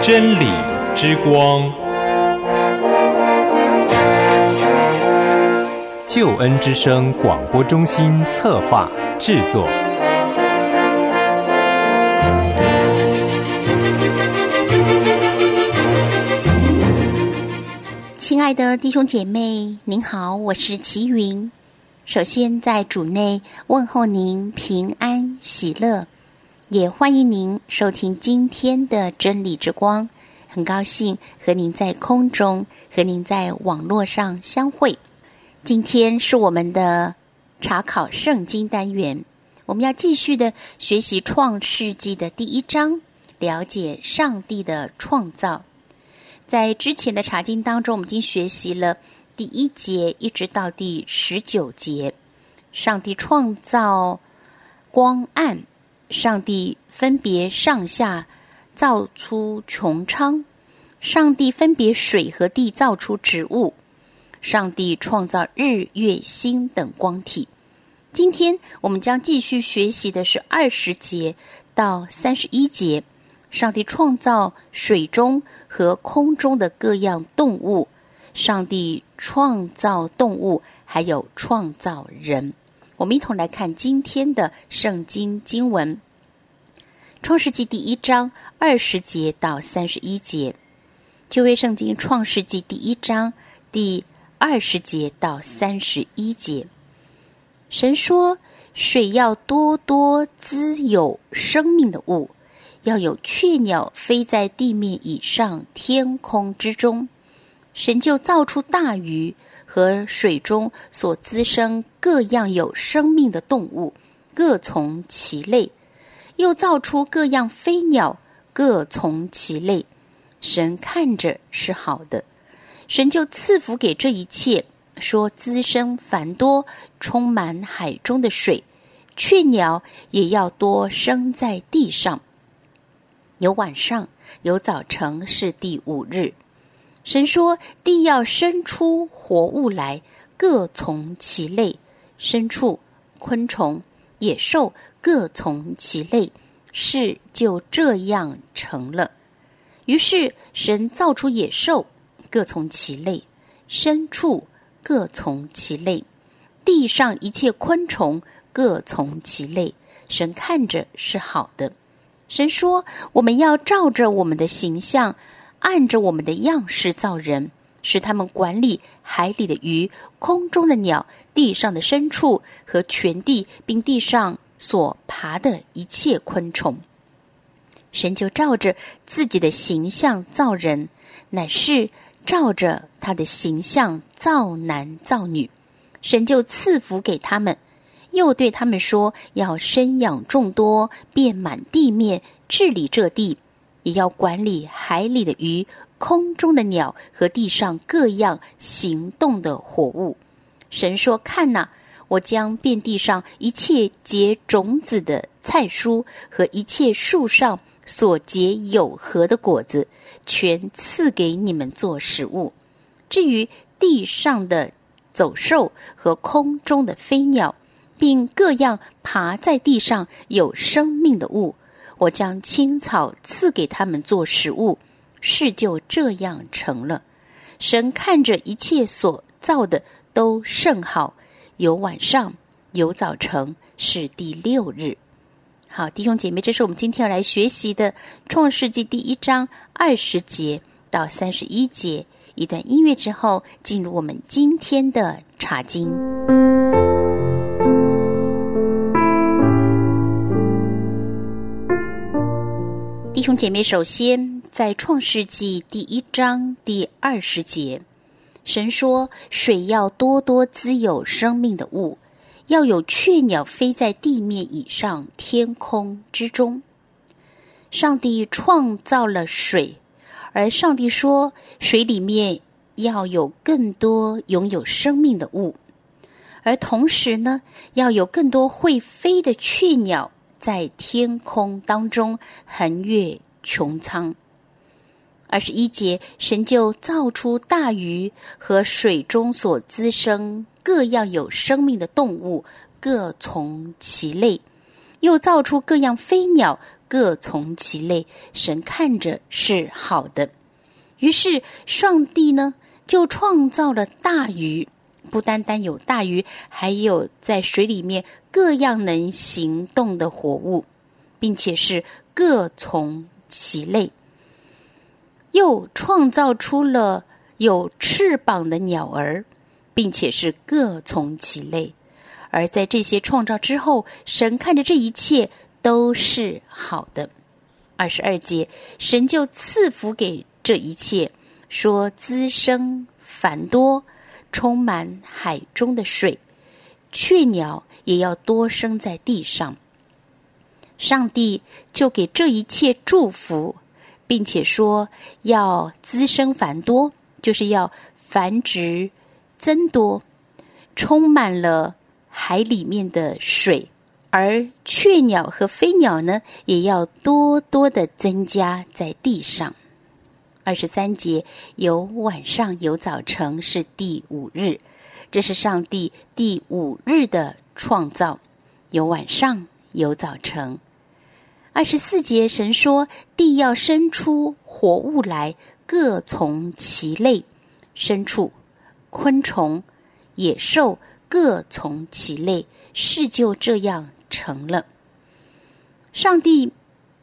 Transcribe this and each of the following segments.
真理之光，救恩之声广播中心策划制作。亲爱的弟兄姐妹，您好，我是齐云。首先在主内问候您平安喜乐。也欢迎您收听今天的真理之光，很高兴和您在空中和您在网络上相会。今天是我们的查考圣经单元，我们要继续的学习创世纪的第一章，了解上帝的创造。在之前的查经当中，我们已经学习了第一节一直到第十九节，上帝创造光暗。上帝分别上下造出穹苍，上帝分别水和地造出植物，上帝创造日月星等光体。今天我们将继续学习的是二十节到三十一节。上帝创造水中和空中的各样动物，上帝创造动物，还有创造人。我们一同来看今天的圣经经文，《创世纪》第一章二十节到三十一节。就为圣经《创世纪》第一章第二十节到三十一节，神说：“水要多多滋有生命的物，要有雀鸟飞在地面以上天空之中。”神就造出大鱼。和水中所滋生各样有生命的动物，各从其类；又造出各样飞鸟，各从其类。神看着是好的，神就赐福给这一切，说滋生繁多，充满海中的水，雀鸟也要多生在地上。有晚上，有早晨，是第五日。神说：“地要生出活物来，各从其类；牲畜、昆虫、野兽各从其类。事就这样成了。于是神造出野兽，各从其类；牲畜各从其类；地上一切昆虫各从其类。神看着是好的。神说：我们要照着我们的形象。”按着我们的样式造人，使他们管理海里的鱼、空中的鸟、地上的牲畜和全地，并地上所爬的一切昆虫。神就照着自己的形象造人，乃是照着他的形象造男造女。神就赐福给他们，又对他们说：要生养众多，遍满地面，治理这地。也要管理海里的鱼、空中的鸟和地上各样行动的活物。神说：“看哪，我将遍地上一切结种子的菜蔬和一切树上所结有核的果子，全赐给你们做食物。至于地上的走兽和空中的飞鸟，并各样爬在地上有生命的物。”我将青草赐给他们做食物，事就这样成了。神看着一切所造的都甚好，有晚上，有早晨，是第六日。好，弟兄姐妹，这是我们今天要来学习的《创世纪》第一章二十节到三十一节。一段音乐之后，进入我们今天的查经。兄姐妹，首先在创世纪第一章第二十节，神说：“水要多多滋有生命的物，要有雀鸟飞在地面以上天空之中。”上帝创造了水，而上帝说：“水里面要有更多拥有生命的物，而同时呢，要有更多会飞的雀鸟。”在天空当中横越穹苍，二十一节，神就造出大鱼和水中所滋生各样有生命的动物，各从其类；又造出各样飞鸟，各从其类。神看着是好的。于是上帝呢，就创造了大鱼，不单单有大鱼，还有在水里面各样能行动的活物，并且是各从其类。又创造出了有翅膀的鸟儿，并且是各从其类。而在这些创造之后，神看着这一切都是好的。二十二节，神就赐福给这一切，说滋生繁多，充满海中的水，雀鸟也要多生在地上。上帝就给这一切祝福。并且说要滋生繁多，就是要繁殖增多，充满了海里面的水，而雀鸟和飞鸟呢，也要多多的增加在地上。二十三节有晚上有早晨，是第五日，这是上帝第五日的创造，有晚上有早晨。二十四节，神说：“地要生出活物来，各从其类；牲畜、昆虫、野兽各从其类。”事就这样成了。上帝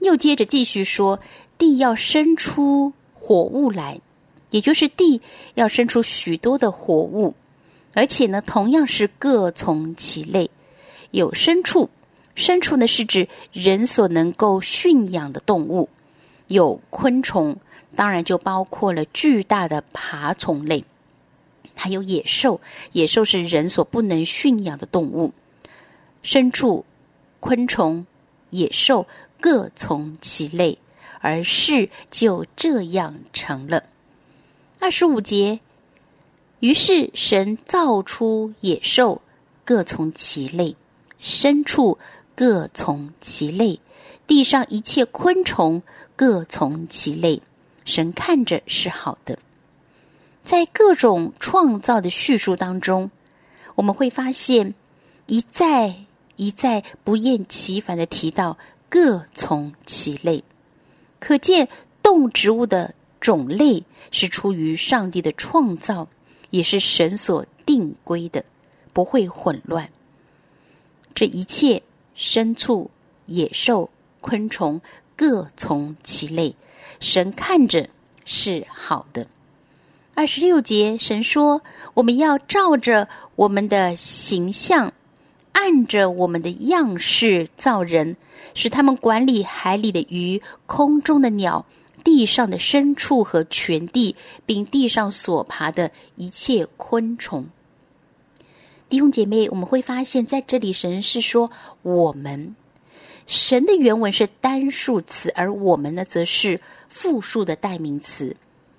又接着继续说：“地要生出活物来，也就是地要生出许多的活物，而且呢，同样是各从其类，有牲畜。”牲畜呢，是指人所能够驯养的动物；有昆虫，当然就包括了巨大的爬虫类；还有野兽，野兽是人所不能驯养的动物。牲畜、昆虫、野兽各从其类，而事就这样成了。二十五节，于是神造出野兽，各从其类；牲畜。各从其类，地上一切昆虫各从其类，神看着是好的。在各种创造的叙述当中，我们会发现一再一再不厌其烦的提到各从其类，可见动植物的种类是出于上帝的创造，也是神所定规的，不会混乱。这一切。牲畜、野兽、昆虫各从其类，神看着是好的。二十六节，神说：“我们要照着我们的形象，按着我们的样式造人，使他们管理海里的鱼、空中的鸟、地上的牲畜和全地，并地上所爬的一切昆虫。”弟兄姐妹，我们会发现，在这里神是说“我们”，神的原文是单数词，而我们呢，则是复数的代名词。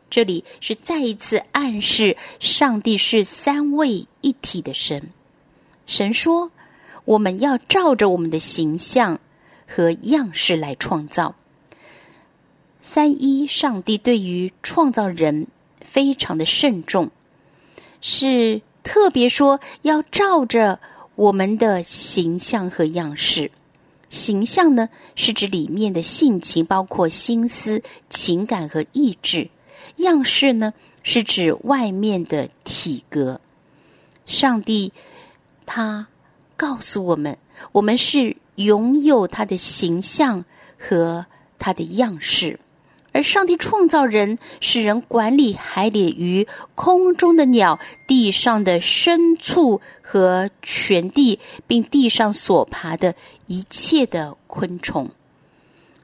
这里是再一次暗示上帝是三位一体的神。神说：“我们要照着我们的形象和样式来创造。”三一上帝对于创造人非常的慎重，是。特别说要照着我们的形象和样式，形象呢是指里面的性情，包括心思、情感和意志；样式呢是指外面的体格。上帝他告诉我们，我们是拥有他的形象和他的样式。而上帝创造人，使人管理海里鱼、空中的鸟、地上的牲畜和全地，并地上所爬的一切的昆虫。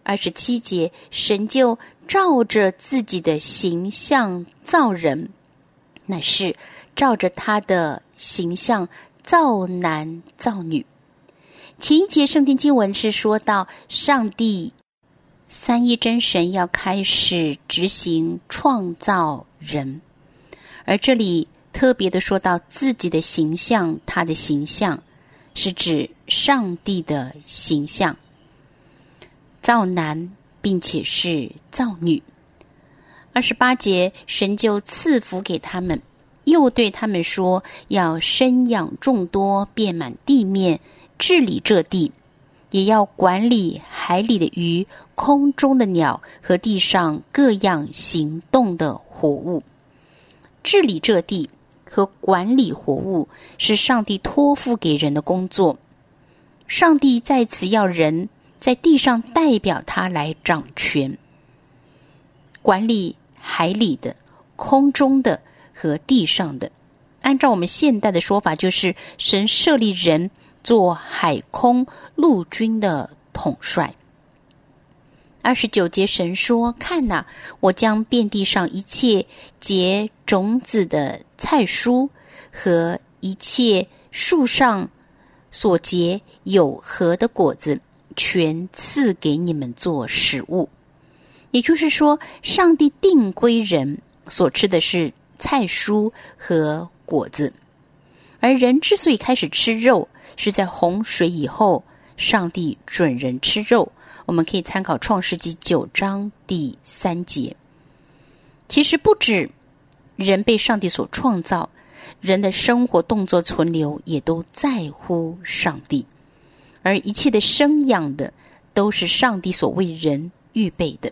二十七节，神就照着自己的形象造人，乃是照着他的形象造男造女。前一节圣经经文是说到上帝。三一真神要开始执行创造人，而这里特别的说到自己的形象，他的形象是指上帝的形象，造男并且是造女。二十八节，神就赐福给他们，又对他们说：“要生养众多，遍满地面，治理这地，也要管理海里的鱼、空中的鸟和地上各样行动的活物。治理这地和管理活物是上帝托付给人的工作。上帝在此要人在地上代表他来掌权，管理。”海里的、空中的和地上的，按照我们现代的说法，就是神设立人做海空陆军的统帅。二十九节，神说：“看哪，我将遍地上一切结种子的菜蔬和一切树上所结有核的果子，全赐给你们做食物。”也就是说，上帝定归人所吃的是菜蔬和果子，而人之所以开始吃肉，是在洪水以后，上帝准人吃肉。我们可以参考《创世纪》九章第三节。其实不止人被上帝所创造，人的生活、动作、存留也都在乎上帝，而一切的生养的，都是上帝所为人预备的。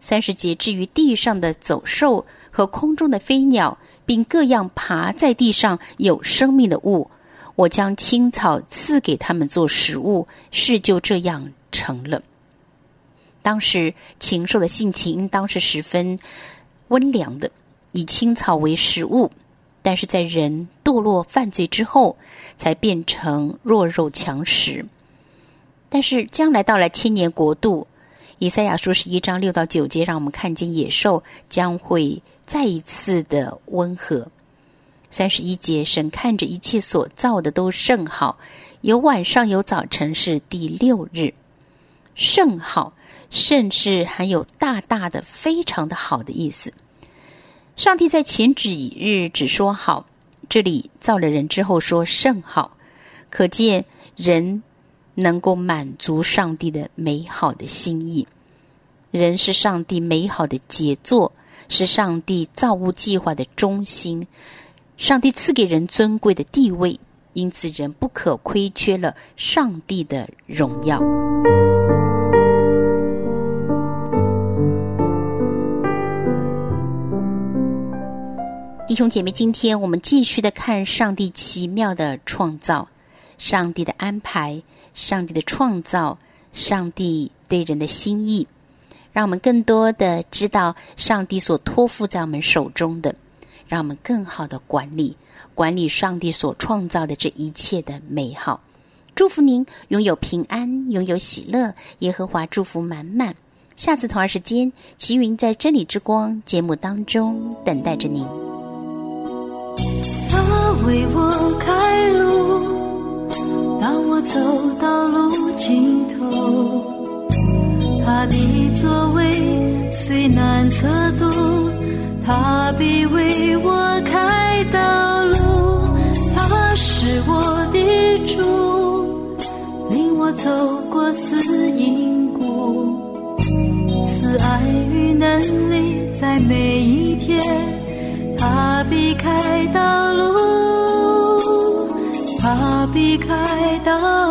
三十节，至于地上的走兽和空中的飞鸟，并各样爬在地上有生命的物，我将青草赐给他们做食物，事就这样成了。当时禽兽的性情应当是十分温良的，以青草为食物；但是在人堕落犯罪之后，才变成弱肉强食。但是将来到了千年国度。以赛亚书十一章六到九节，让我们看见野兽将会再一次的温和。三十一节，神看着一切所造的都甚好，有晚上有早晨，是第六日，甚好，甚至含有大大的、非常的好的意思。上帝在前几日只说好，这里造了人之后说甚好，可见人。能够满足上帝的美好的心意，人是上帝美好的杰作，是上帝造物计划的中心。上帝赐给人尊贵的地位，因此人不可亏缺了上帝的荣耀。弟兄姐妹，今天我们继续的看上帝奇妙的创造，上帝的安排。上帝的创造，上帝对人的心意，让我们更多的知道上帝所托付在我们手中的，让我们更好的管理管理上帝所创造的这一切的美好。祝福您拥有平安，拥有喜乐，耶和华祝福满满。下次同一时间，齐云在真理之光节目当中等待着您。他为我开路。当我走到路尽头，他的座位虽难测度，他必为我开道路。他是我的主，领我走过死荫谷，慈爱与能力在每一天，他必开道路。他必开道